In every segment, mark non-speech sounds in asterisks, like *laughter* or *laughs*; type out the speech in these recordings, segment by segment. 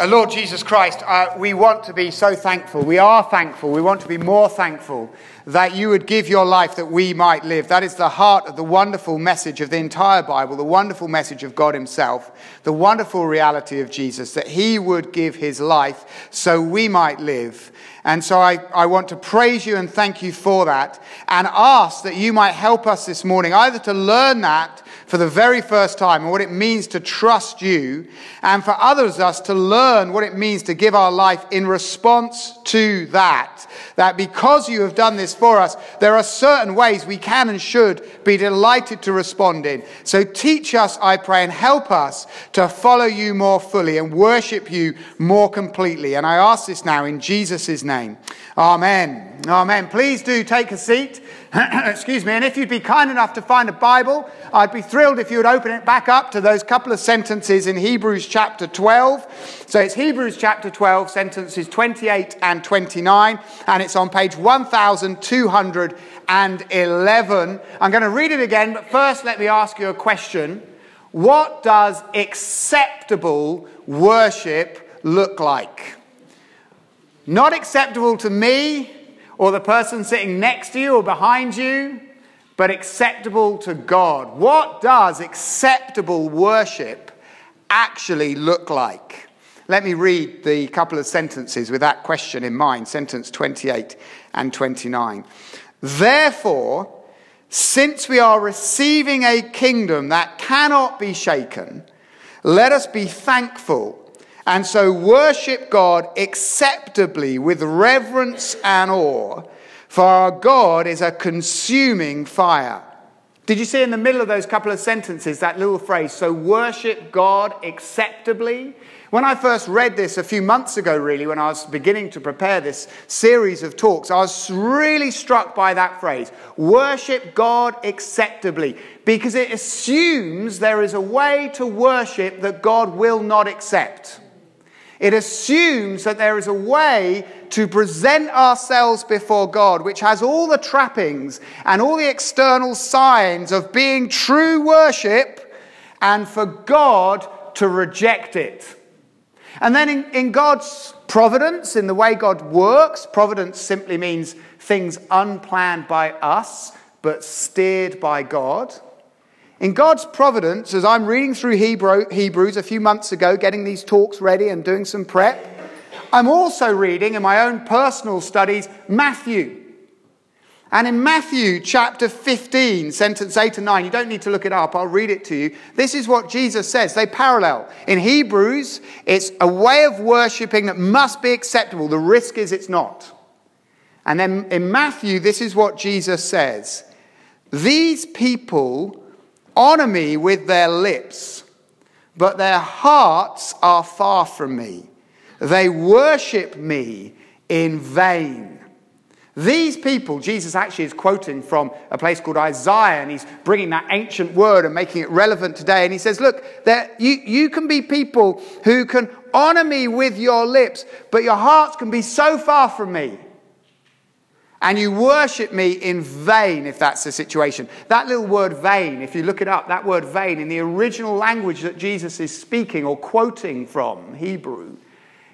Uh, Lord Jesus Christ, uh, we want to be so thankful. We are thankful. We want to be more thankful that you would give your life that we might live. That is the heart of the wonderful message of the entire Bible, the wonderful message of God Himself, the wonderful reality of Jesus, that He would give His life so we might live. And so I, I want to praise you and thank you for that and ask that you might help us this morning either to learn that for the very first time and what it means to trust you, and for others of us to learn what it means to give our life in response to that. That because you have done this for us, there are certain ways we can and should be delighted to respond in. So teach us, I pray, and help us to follow you more fully and worship you more completely. And I ask this now in Jesus' name. Amen. Amen. Please do take a seat. *coughs* Excuse me. And if you'd be kind enough to find a Bible, I'd be thrilled if you would open it back up to those couple of sentences in Hebrews chapter 12. So it's Hebrews chapter 12, sentences 28 and 29, and it's on page 1211. I'm going to read it again, but first let me ask you a question. What does acceptable worship look like? Not acceptable to me, or the person sitting next to you or behind you, but acceptable to God. What does acceptable worship actually look like? Let me read the couple of sentences with that question in mind, sentence 28 and 29. Therefore, since we are receiving a kingdom that cannot be shaken, let us be thankful and so worship God acceptably with reverence and awe, for our God is a consuming fire. Did you see in the middle of those couple of sentences that little phrase, so worship God acceptably? When I first read this a few months ago, really, when I was beginning to prepare this series of talks, I was really struck by that phrase worship God acceptably, because it assumes there is a way to worship that God will not accept. It assumes that there is a way to present ourselves before God which has all the trappings and all the external signs of being true worship, and for God to reject it. And then in, in, God's providence, in the way God works, providence simply means things unplanned by us but steered by God. In God's providence, as I'm reading through Hebrew, Hebrews a few months ago, getting these talks ready and doing some prep, I'm also reading in my own personal studies Matthew. And in Matthew chapter 15, sentence 8 and 9, you don't need to look it up, I'll read it to you. This is what Jesus says. They parallel. In Hebrews, it's a way of worshipping that must be acceptable. The risk is it's not. And then in Matthew, this is what Jesus says These people honor me with their lips, but their hearts are far from me. They worship me in vain. These people, Jesus actually is quoting from a place called Isaiah, and he's bringing that ancient word and making it relevant today. And he says, Look, you, you can be people who can honor me with your lips, but your hearts can be so far from me and you worship me in vain if that's the situation. That little word vain, if you look it up, that word vain in the original language that Jesus is speaking or quoting from, Hebrew,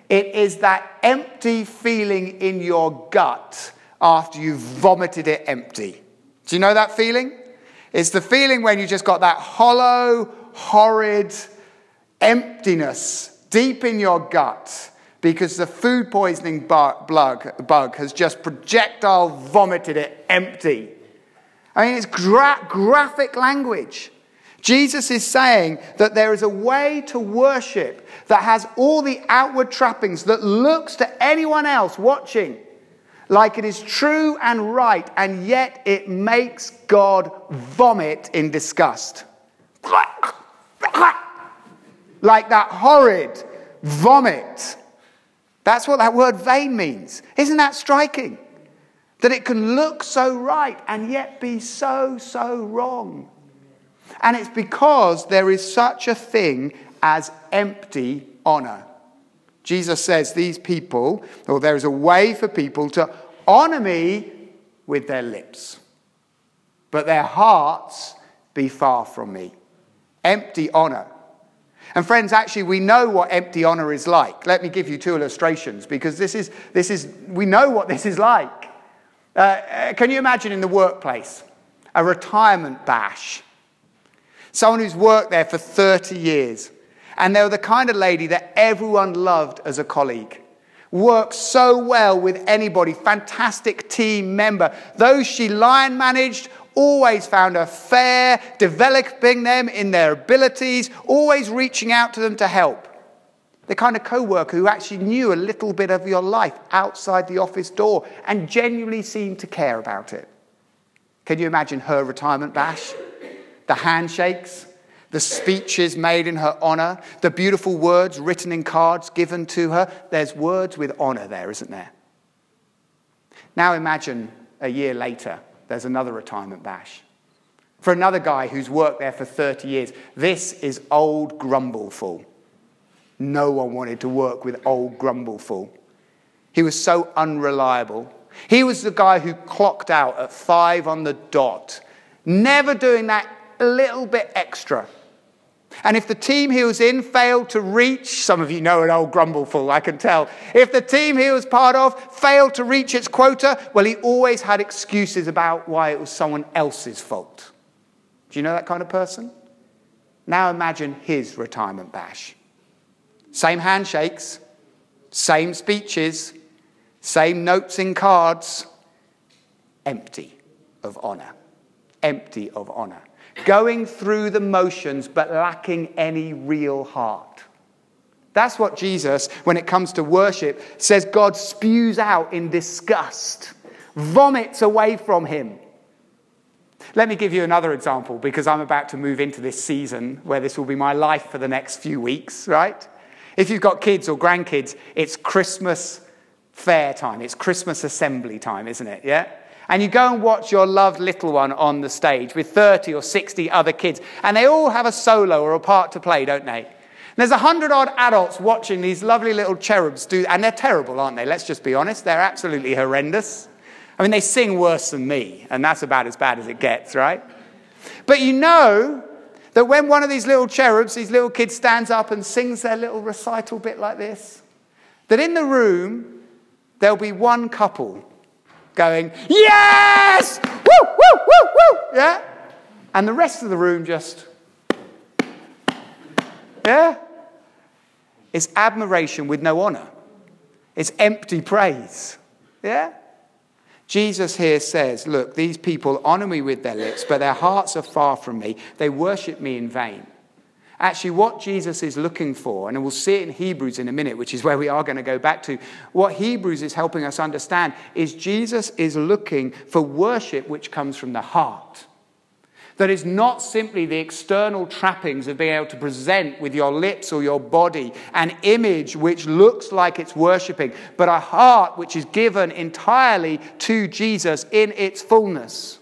it is that empty feeling in your gut after you've vomited it empty. Do you know that feeling? It's the feeling when you just got that hollow, horrid emptiness deep in your gut because the food poisoning bug, has just projectile vomited it empty. I mean, it's gra- graphic language. Jesus is saying that there is a way to worship that has all the outward trappings that looks to anyone else watching like it is true and right, and yet it makes God vomit in disgust. Like that horrid vomit that's what that word vain means. Isn't that striking? That it can look so right and yet be so, so wrong. And it's because there is such a thing as empty honor. Jesus says these people, or there is a way for people to honor me with their lips, but their hearts be far from me. Empty honor. And friends, actually, we know what empty honor is like. Let me give you two illustrations because this is, this is we know what this is like. Uh, uh can you imagine in the workplace a retirement bash? Someone who's worked there for 30 years, and they were the kind of lady that everyone loved as a colleague. Worked so well with anybody, fantastic team member. Those she line managed always found her fair, developing them in their abilities, always reaching out to them to help. The kind of co worker who actually knew a little bit of your life outside the office door and genuinely seemed to care about it. Can you imagine her retirement bash? The handshakes, the speeches made in her honor, the beautiful words written in cards given to her. There's words with honor there, isn't there? Now imagine a year later there's another retirement bash. For another guy who's worked there for 30 years, this is old Grumbleful. No one wanted to work with old Grumbleful. He was so unreliable. He was the guy who clocked out at five on the dot, never doing that little bit extra. And if the team he was in failed to reach, some of you know an old grumbleful, I can tell. If the team he was part of failed to reach its quota, well, he always had excuses about why it was someone else's fault. Do you know that kind of person? Now imagine his retirement bash. Same handshakes, same speeches, same notes in cards, empty of honor. Empty of honor going through the motions but lacking any real heart. That's what Jesus, when it comes to worship, says God spews out in disgust, vomits away from him. Let me give you another example because I'm about to move into this season where this will be my life for the next few weeks, right? If you've got kids or grandkids, it's Christmas fair time, it's Christmas assembly time, isn't it? Yeah? And you go and watch your loved little one on the stage with 30 or 60 other kids, and they all have a solo or a part to play, don't they? And there's a hundred odd adults watching these lovely little cherubs do, and they're terrible, aren't they? Let's just be honest. They're absolutely horrendous. I mean, they sing worse than me, and that's about as bad as it gets, right? But you know that when one of these little cherubs, these little kids, stands up and sings their little recital bit like this, that in the room there'll be one couple going, Yes! Woo, woo, woo, woo! Yeah? And the rest of the room just, yeah? It's admiration with no honor, it's empty praise. Yeah? Jesus here says, Look, these people honor me with their lips, but their hearts are far from me. They worship me in vain. Actually, what Jesus is looking for, and we'll see it in Hebrews in a minute, which is where we are going to go back to, what Hebrews is helping us understand is Jesus is looking for worship which comes from the heart. That is not simply the external trappings of being able to present with your lips or your body an image which looks like it's worshipping, but a heart which is given entirely to Jesus in its fullness.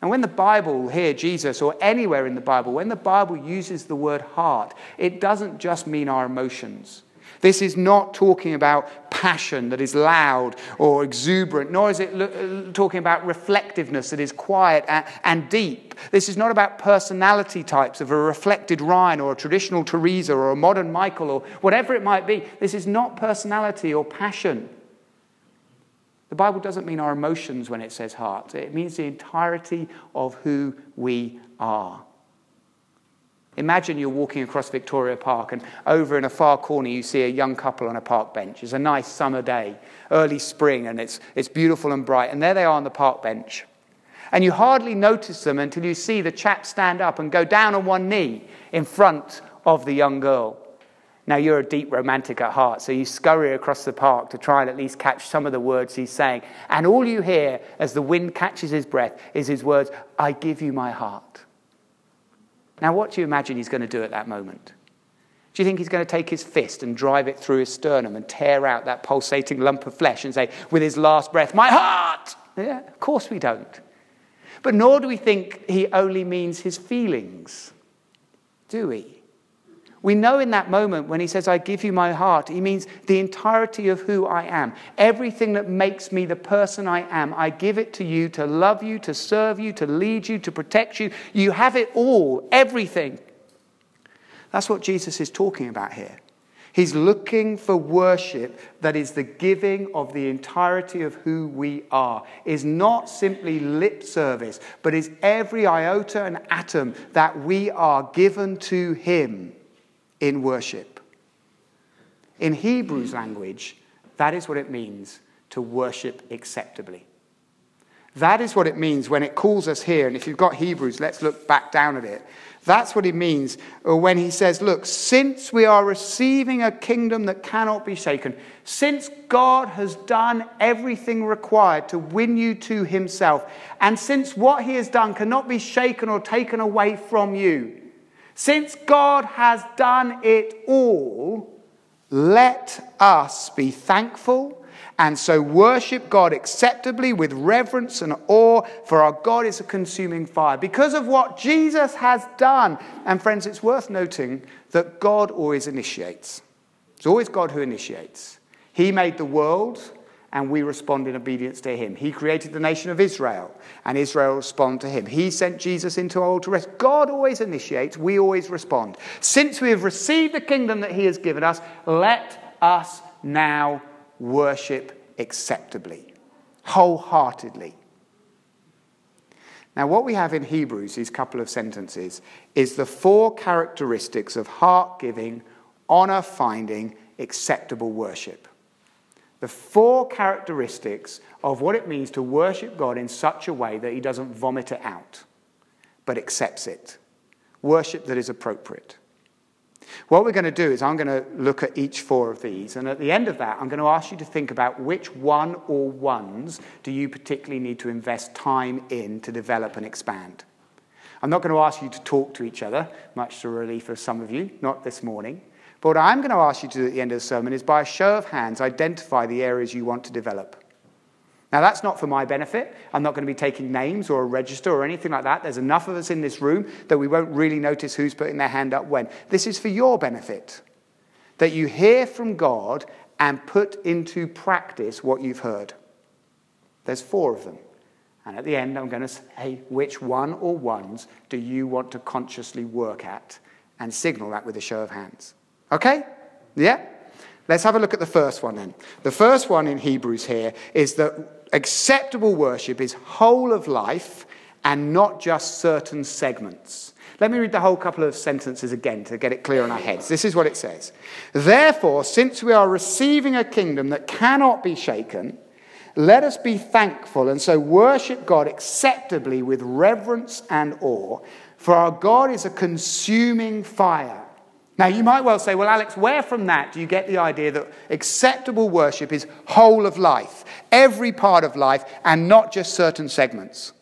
And when the Bible, here, Jesus, or anywhere in the Bible, when the Bible uses the word heart, it doesn't just mean our emotions. This is not talking about passion that is loud or exuberant, nor is it uh, talking about reflectiveness that is quiet and deep. This is not about personality types of a reflected Ryan or a traditional Teresa or a modern Michael or whatever it might be. This is not personality or passion. The Bible doesn't mean our emotions when it says heart, it means the entirety of who we are. Imagine you're walking across Victoria Park, and over in a far corner, you see a young couple on a park bench. It's a nice summer day, early spring, and it's, it's beautiful and bright. And there they are on the park bench. And you hardly notice them until you see the chap stand up and go down on one knee in front of the young girl. Now, you're a deep romantic at heart, so you scurry across the park to try and at least catch some of the words he's saying. And all you hear as the wind catches his breath is his words, I give you my heart. Now, what do you imagine he's going to do at that moment? Do you think he's going to take his fist and drive it through his sternum and tear out that pulsating lump of flesh and say, with his last breath, My heart? Yeah, of course we don't. But nor do we think he only means his feelings, do we? We know in that moment when he says, I give you my heart, he means the entirety of who I am. Everything that makes me the person I am, I give it to you to love you, to serve you, to lead you, to protect you. You have it all, everything. That's what Jesus is talking about here. He's looking for worship that is the giving of the entirety of who we are, is not simply lip service, but is every iota and atom that we are given to Him in worship. In Hebrew's language, that is what it means to worship acceptably. That is what it means when it calls us here. And if you've got Hebrews, let's look back down at it. That's what he means uh, when he says, Look, since we are receiving a kingdom that cannot be shaken, since God has done everything required to win you to himself, and since what he has done cannot be shaken or taken away from you, since God has done it all, let us be thankful and so worship God acceptably with reverence and awe, for our God is a consuming fire. Because of what Jesus has done. And friends, it's worth noting that God always initiates. It's always God who initiates. He made the world, and we respond in obedience to him. He created the nation of Israel, and Israel respond to him. He sent Jesus into our to rest. God always initiates, we always respond. Since we have received the kingdom that he has given us, let us now worship acceptably, wholeheartedly. Now, what we have in Hebrews, these couple of sentences, is the four characteristics of heart giving, honor finding, acceptable worship. The four characteristics of what it means to worship God in such a way that He doesn't vomit it out, but accepts it. Worship that is appropriate. What we're going to do is I'm going to look at each four of these, and at the end of that, I'm going to ask you to think about which one or ones do you particularly need to invest time in to develop and expand. I'm not going to ask you to talk to each other, much to the relief of some of you, not this morning. But what I'm going to ask you to do at the end of the sermon is, by a show of hands, identify the areas you want to develop. Now, that's not for my benefit. I'm not going to be taking names or a register or anything like that. There's enough of us in this room that we won't really notice who's putting their hand up when. This is for your benefit. That you hear from God and put into practice what you've heard. There's four of them. And at the end, I'm going to say which one or ones do you want to consciously work at and signal that with a show of hands. Okay? Yeah? Let's have a look at the first one then. The first one in Hebrews here is that acceptable worship is whole of life and not just certain segments. Let me read the whole couple of sentences again to get it clear in our heads. This is what it says Therefore, since we are receiving a kingdom that cannot be shaken, let us be thankful and so worship God acceptably with reverence and awe, for our God is a consuming fire. Now, you might well say, well, Alex, where from that do you get the idea that acceptable worship is whole of life, every part of life, and not just certain segments?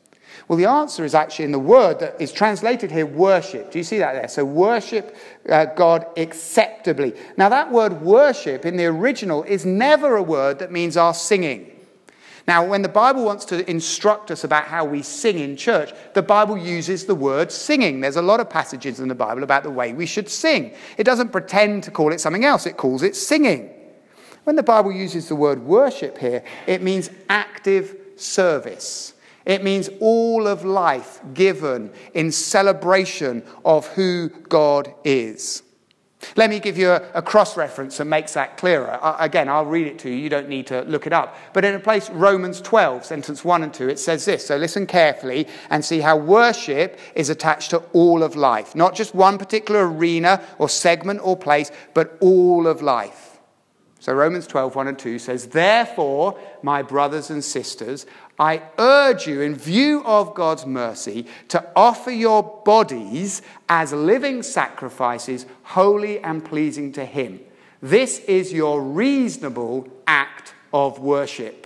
Well, the answer is actually in the word that is translated here, worship. Do you see that there? So, worship uh, God acceptably. Now, that word worship in the original is never a word that means our singing. Now, when the Bible wants to instruct us about how we sing in church, the Bible uses the word singing. There's a lot of passages in the Bible about the way we should sing. It doesn't pretend to call it something else, it calls it singing. When the Bible uses the word worship here, it means active service. It means all of life given in celebration of who God is. Let me give you a, a cross reference that makes that clearer. Uh, again, I'll read it to you. You don't need to look it up. But in a place, Romans 12, sentence 1 and 2, it says this. So listen carefully and see how worship is attached to all of life. Not just one particular arena or segment or place, but all of life. So Romans 12, 1 and 2 says, Therefore, my brothers and sisters, I urge you, in view of God's mercy, to offer your bodies as living sacrifices, holy and pleasing to Him. This is your reasonable act of worship.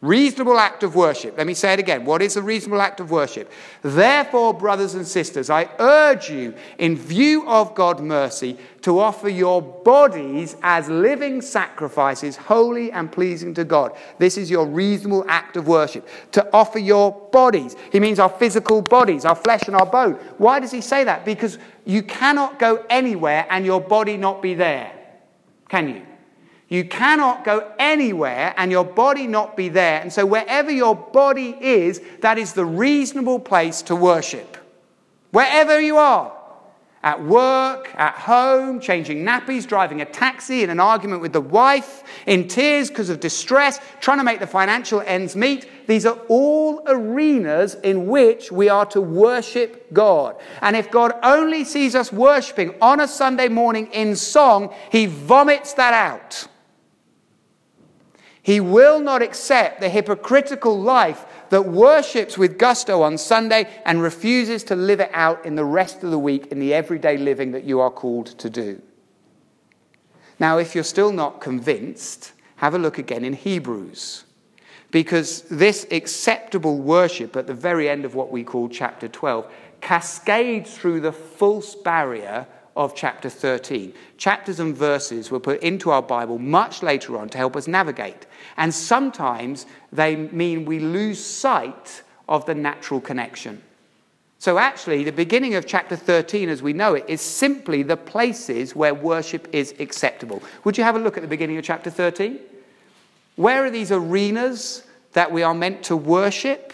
Reasonable act of worship. Let me say it again. What is a reasonable act of worship? Therefore, brothers and sisters, I urge you, in view of God's mercy, to offer your bodies as living sacrifices, holy and pleasing to God. This is your reasonable act of worship. To offer your bodies. He means our physical bodies, our flesh and our bone. Why does he say that? Because you cannot go anywhere and your body not be there. Can you? You cannot go anywhere and your body not be there. And so, wherever your body is, that is the reasonable place to worship. Wherever you are. at work, at home, changing nappies, driving a taxi, in an argument with the wife, in tears because of distress, trying to make the financial ends meet. These are all arenas in which we are to worship God. And if God only sees us worshiping on a Sunday morning in song, he vomits that out. He will not accept the hypocritical life that worships with gusto on Sunday and refuses to live it out in the rest of the week in the everyday living that you are called to do. Now, if you're still not convinced, have a look again in Hebrews. Because this acceptable worship at the very end of what we call chapter 12 cascades through the false barrier of chapter 13. Chapters and verses were put into our Bible much later on to help us navigate. And sometimes they mean we lose sight of the natural connection. So, actually, the beginning of chapter 13, as we know it, is simply the places where worship is acceptable. Would you have a look at the beginning of chapter 13? Where are these arenas that we are meant to worship?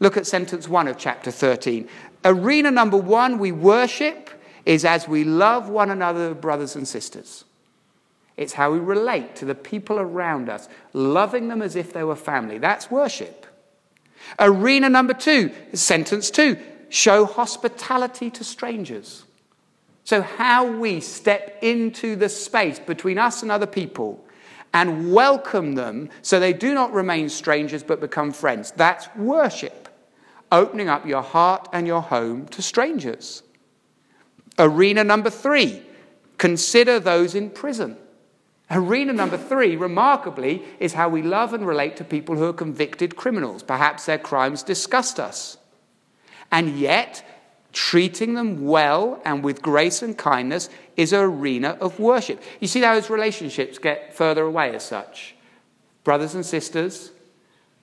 Look at sentence 1 of chapter 13. Arena number one, we worship is as we love one another, brothers and sisters. It's how we relate to the people around us, loving them as if they were family. That's worship. Arena number two, sentence two, show hospitality to strangers. So, how we step into the space between us and other people and welcome them so they do not remain strangers but become friends. That's worship. Opening up your heart and your home to strangers. Arena number three, consider those in prison. Arena number three, remarkably, is how we love and relate to people who are convicted criminals. Perhaps their crimes disgust us. And yet, treating them well and with grace and kindness is an arena of worship. You see how those relationships get further away as such? Brothers and sisters,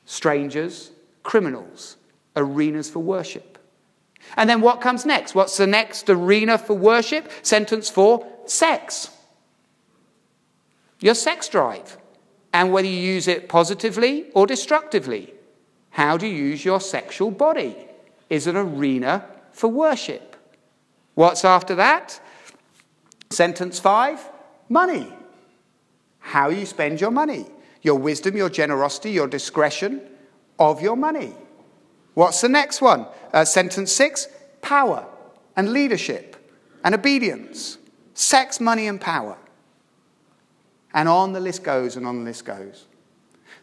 strangers, criminals, arenas for worship. And then what comes next? What's the next arena for worship? Sentence four sex. Your sex drive. And whether you use it positively or destructively. How do you use your sexual body? Is an arena for worship. What's after that? Sentence five money. How you spend your money. Your wisdom, your generosity, your discretion of your money. What's the next one? Uh, sentence six power and leadership and obedience, sex, money, and power. And on the list goes and on the list goes.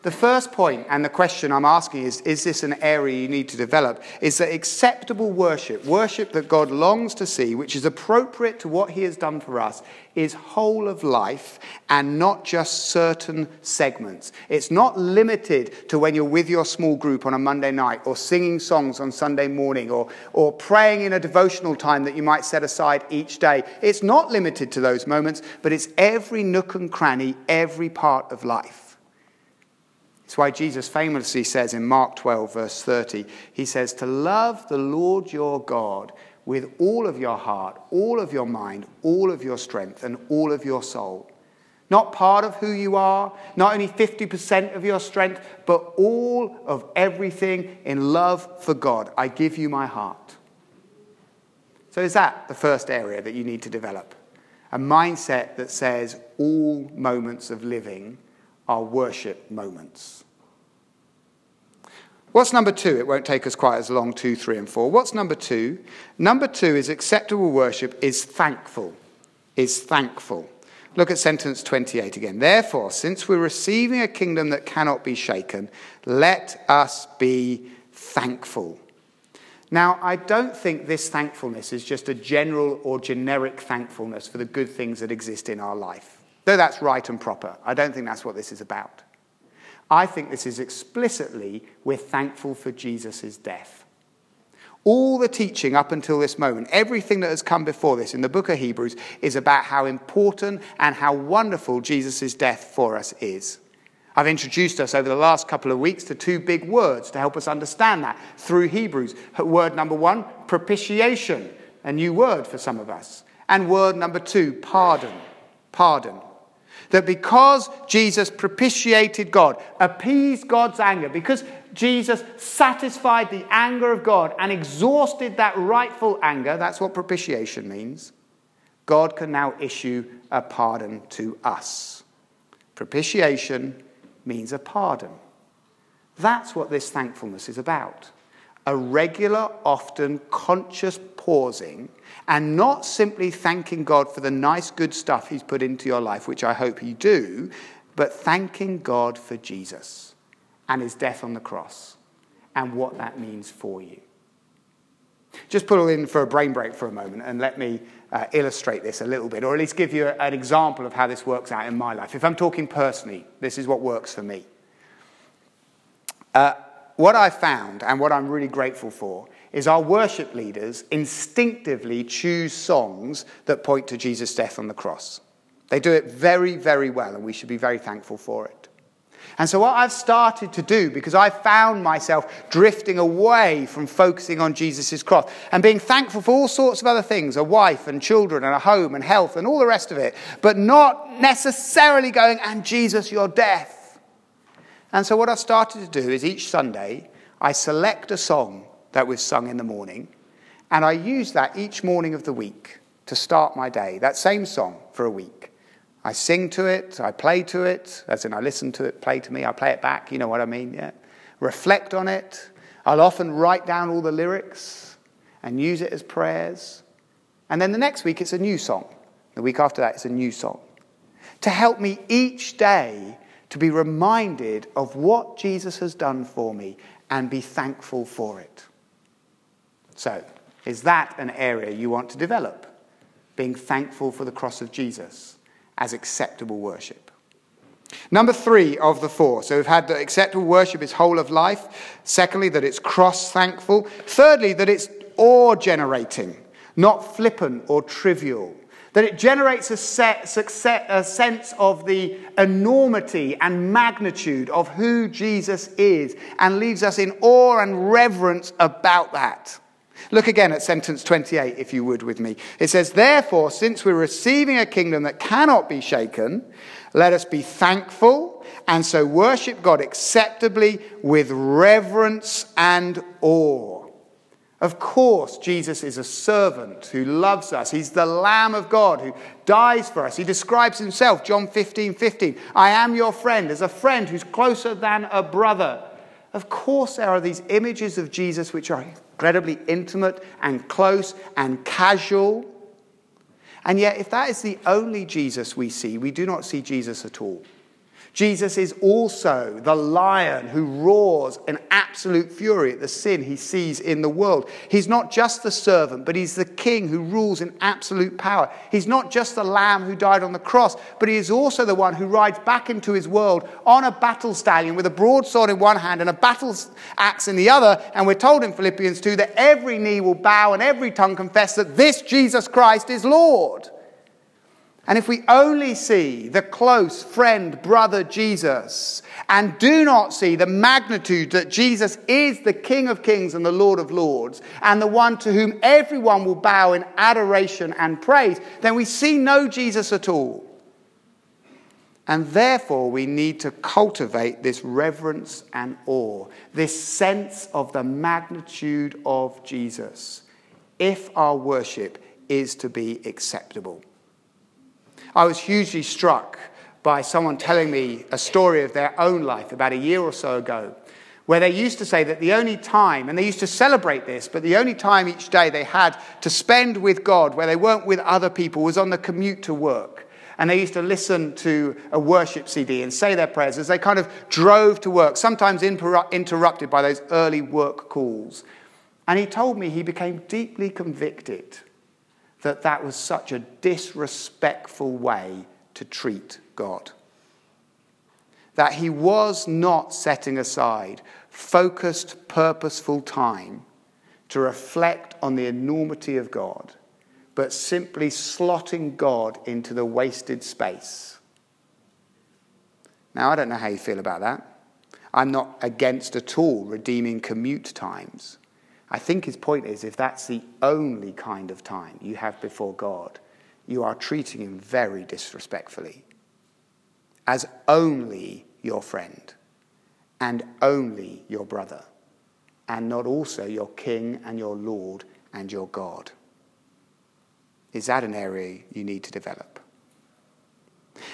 The first point and the question I'm asking is Is this an area you need to develop? Is that acceptable worship, worship that God longs to see, which is appropriate to what He has done for us, is whole of life and not just certain segments. It's not limited to when you're with your small group on a Monday night or singing songs on Sunday morning or, or praying in a devotional time that you might set aside each day. It's not limited to those moments, but it's every nook and cranny, every part of life. It's why Jesus famously says in Mark 12, verse 30, he says, To love the Lord your God with all of your heart, all of your mind, all of your strength, and all of your soul. Not part of who you are, not only 50% of your strength, but all of everything in love for God. I give you my heart. So, is that the first area that you need to develop? A mindset that says all moments of living are worship moments. What's number two? It won't take us quite as long, two, three, and four. What's number two? Number two is acceptable worship is thankful. Is thankful. Look at sentence 28 again. Therefore, since we're receiving a kingdom that cannot be shaken, let us be thankful. Now, I don't think this thankfulness is just a general or generic thankfulness for the good things that exist in our life. Though that's right and proper, I don't think that's what this is about. I think this is explicitly we're thankful for Jesus' death. All the teaching up until this moment, everything that has come before this in the book of Hebrews, is about how important and how wonderful Jesus' death for us is. I've introduced us over the last couple of weeks to two big words to help us understand that through Hebrews. Word number one, propitiation, a new word for some of us. And word number two, pardon. Pardon. That because Jesus propitiated God, appeased God's anger, because Jesus satisfied the anger of God and exhausted that rightful anger, that's what propitiation means, God can now issue a pardon to us. Propitiation means a pardon. That's what this thankfulness is about. A regular, often conscious pausing and not simply thanking God for the nice, good stuff He's put into your life, which I hope you do, but thanking God for Jesus and His death on the cross and what that means for you. Just put all in for a brain break for a moment and let me uh, illustrate this a little bit, or at least give you an example of how this works out in my life. If I'm talking personally, this is what works for me. Uh, what I found and what I'm really grateful for is our worship leaders instinctively choose songs that point to Jesus' death on the cross. They do it very, very well, and we should be very thankful for it. And so, what I've started to do, because I found myself drifting away from focusing on Jesus' cross and being thankful for all sorts of other things a wife and children and a home and health and all the rest of it, but not necessarily going, and Jesus, your death. And so, what I've started to do is each Sunday, I select a song that was sung in the morning, and I use that each morning of the week to start my day, that same song for a week. I sing to it, I play to it, as in I listen to it, play to me, I play it back, you know what I mean, yeah? Reflect on it. I'll often write down all the lyrics and use it as prayers. And then the next week it's a new song. The week after that it's a new song. To help me each day to be reminded of what Jesus has done for me and be thankful for it. So, is that an area you want to develop? Being thankful for the cross of Jesus as acceptable worship. Number three of the four. So we've had that acceptable worship is whole of life. Secondly, that it's cross thankful. Thirdly, that it's awe generating, not flippant or trivial. That it generates a, set, success, a sense of the enormity and magnitude of who Jesus is and leaves us in awe and reverence about that. Look again at sentence 28, if you would, with me. It says, Therefore, since we're receiving a kingdom that cannot be shaken, let us be thankful and so worship God acceptably with reverence and awe. Of course, Jesus is a servant who loves us. He's the Lamb of God who dies for us. He describes himself, John 15 15. I am your friend, as a friend who's closer than a brother. Of course, there are these images of Jesus which are incredibly intimate and close and casual. And yet, if that is the only Jesus we see, we do not see Jesus at all. Jesus is also the lion who roars in absolute fury at the sin he sees in the world. He's not just the servant, but he's the king who rules in absolute power. He's not just the lamb who died on the cross, but he is also the one who rides back into his world on a battle stallion with a broadsword in one hand and a battle axe in the other. And we're told in Philippians 2 that every knee will bow and every tongue confess that this Jesus Christ is Lord. And if we only see the close friend, brother Jesus, and do not see the magnitude that Jesus is the King of kings and the Lord of lords, and the one to whom everyone will bow in adoration and praise, then we see no Jesus at all. And therefore, we need to cultivate this reverence and awe, this sense of the magnitude of Jesus, if our worship is to be acceptable. I was hugely struck by someone telling me a story of their own life about a year or so ago, where they used to say that the only time, and they used to celebrate this, but the only time each day they had to spend with God, where they weren't with other people, was on the commute to work. And they used to listen to a worship CD and say their prayers as they kind of drove to work, sometimes interrupted by those early work calls. And he told me he became deeply convicted that that was such a disrespectful way to treat God. That he was not setting aside focused, purposeful time to reflect on the enormity of God, but simply slotting God into the wasted space. Now, I don't know how you feel about that. I'm not against at all redeeming commute times. I think his point is if that's the only kind of time you have before God, you are treating him very disrespectfully as only your friend and only your brother, and not also your king and your Lord and your God? Is that an area you need to develop?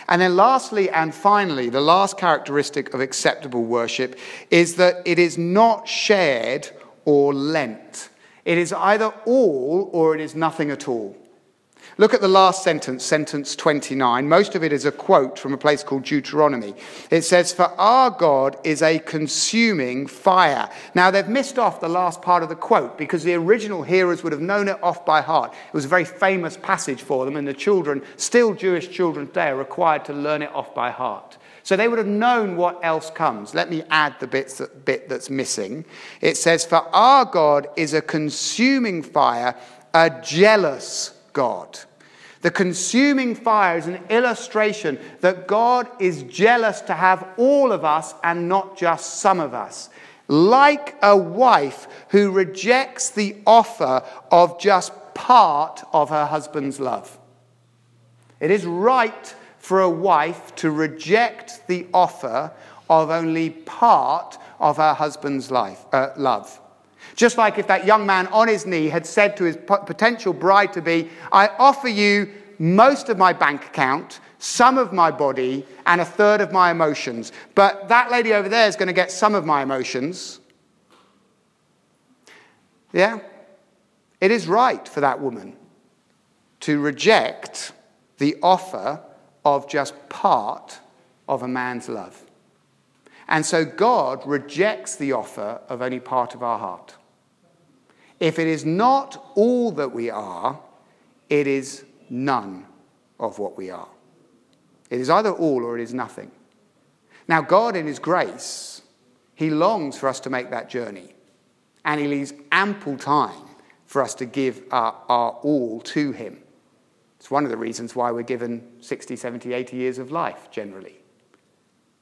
And then, lastly and finally, the last characteristic of acceptable worship is that it is not shared or lent. It is either all or it is nothing at all. Look at the last sentence, sentence 29. Most of it is a quote from a place called Deuteronomy. It says, For our God is a consuming fire. Now, they've missed off the last part of the quote because the original hearers would have known it off by heart. It was a very famous passage for them, and the children, still Jewish children today, are required to learn it off by heart. So they would have known what else comes. Let me add the bits that, bit that's missing. It says, For our God is a consuming fire, a jealous God. The consuming fire is an illustration that God is jealous to have all of us and not just some of us. Like a wife who rejects the offer of just part of her husband's love. It is right for a wife to reject the offer of only part of her husband's life, uh, love. Just like if that young man on his knee had said to his potential bride to be, I offer you most of my bank account, some of my body, and a third of my emotions. But that lady over there is going to get some of my emotions. Yeah? It is right for that woman to reject the offer of just part of a man's love. And so God rejects the offer of only part of our heart. If it is not all that we are, it is none of what we are. It is either all or it is nothing. Now, God, in His grace, He longs for us to make that journey. And He leaves ample time for us to give our, our all to Him. It's one of the reasons why we're given 60, 70, 80 years of life generally.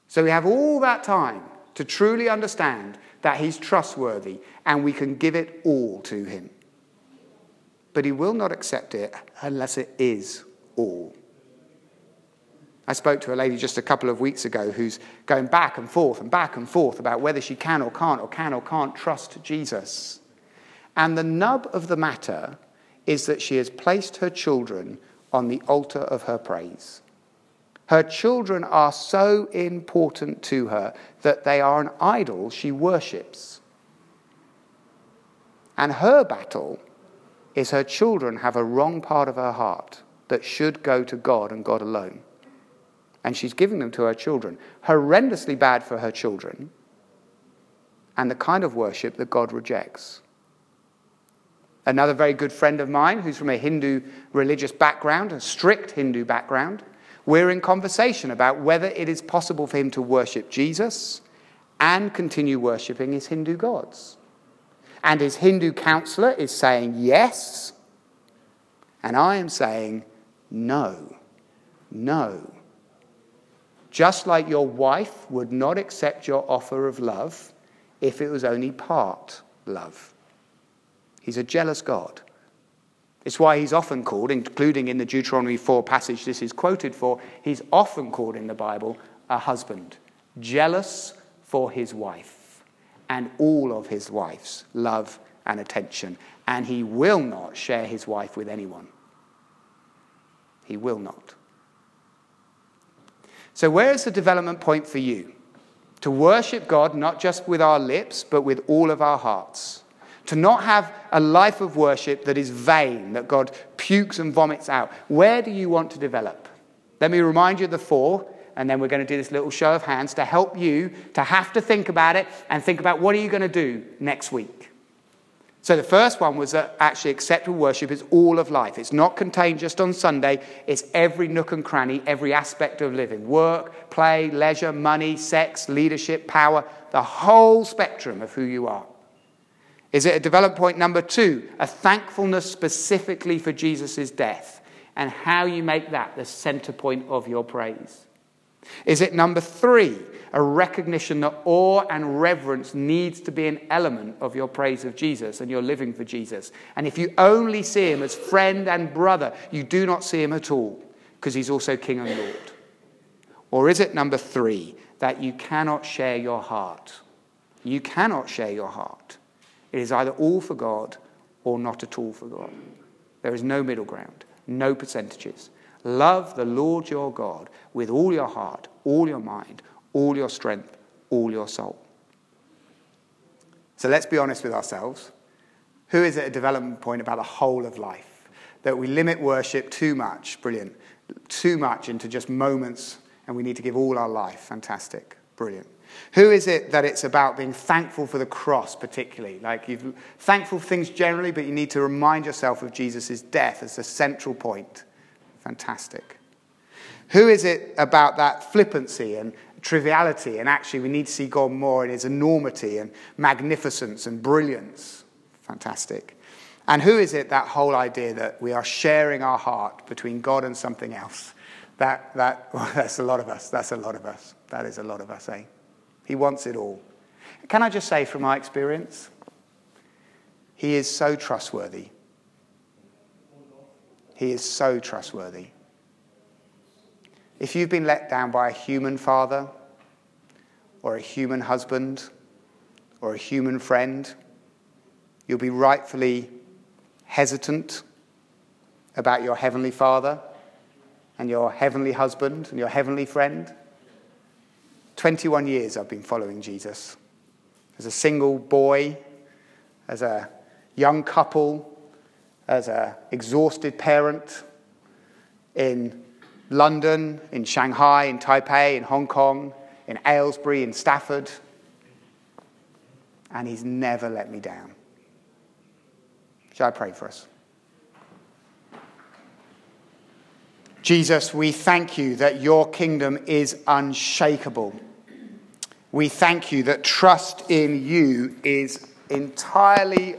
So we have all that time to truly understand that He's trustworthy and we can give it all to Him. But He will not accept it unless it is all. I spoke to a lady just a couple of weeks ago who's going back and forth and back and forth about whether she can or can't or can or can't trust Jesus. And the nub of the matter is that she has placed her children on the altar of her praise. Her children are so important to her that they are an idol she worships. And her battle is her children have a wrong part of her heart that should go to God and God alone. And she's giving them to her children. Horrendously bad for her children, and the kind of worship that God rejects. Another very good friend of mine who's from a Hindu religious background, a strict Hindu background, we're in conversation about whether it is possible for him to worship Jesus and continue worshipping his Hindu gods. And his Hindu counselor is saying yes, and I am saying no, no. Just like your wife would not accept your offer of love if it was only part love. He's a jealous God. It's why he's often called, including in the Deuteronomy 4 passage this is quoted for, he's often called in the Bible a husband, jealous for his wife and all of his wife's love and attention. And he will not share his wife with anyone. He will not. So, where is the development point for you? To worship God not just with our lips, but with all of our hearts to not have a life of worship that is vain, that God pukes and vomits out. Where do you want to develop? Let me remind you of the four, and then we're going to do this little show of hands to help you to have to think about it and think about what are you going to do next week. So the first one was that actually acceptable worship is all of life. It's not contained just on Sunday, it's every nook and cranny, every aspect of living work, play, leisure, money, sex, leadership, power, the whole spectrum of who you are. Is it a development point number two, a thankfulness specifically for Jesus' death and how you make that the center point of your praise? Is it number three, a recognition that awe and reverence needs to be an element of your praise of Jesus and your living for Jesus? And if you only see him as friend and brother, you do not see him at all because he's also King and Lord. Or is it number three, that you cannot share your heart. You cannot share your heart. It is either all for God or not at all for God. There is no middle ground, no percentages. Love the Lord your God with all your heart, all your mind, all your strength, all your soul. So let's be honest with ourselves. Who is at a development point about the whole of life? That we limit worship too much, brilliant, too much into just moments, and we need to give all our life. Fantastic, brilliant. Who is it that it's about being thankful for the cross, particularly? Like you're thankful for things generally, but you need to remind yourself of Jesus' death as the central point. Fantastic. Who is it about that flippancy and triviality, and actually we need to see God more in his enormity and magnificence and brilliance? Fantastic. And who is it, that whole idea that we are sharing our heart between God and something else? That, that, well, *laughs* that's a lot of us. That's a lot of us. That is a lot of us, eh? He wants it all. Can I just say from my experience, he is so trustworthy. He is so trustworthy. If you've been let down by a human father, or a human husband, or a human friend, you'll be rightfully hesitant about your heavenly father and your heavenly husband and your heavenly friend. 21 years I've been following Jesus. As a single boy, as a young couple, as an exhausted parent in London, in Shanghai, in Taipei, in Hong Kong, in Aylesbury, in Stafford. And he's never let me down. Shall I pray for us? Jesus, we thank you that your kingdom is unshakable. We thank you that trust in you is entirely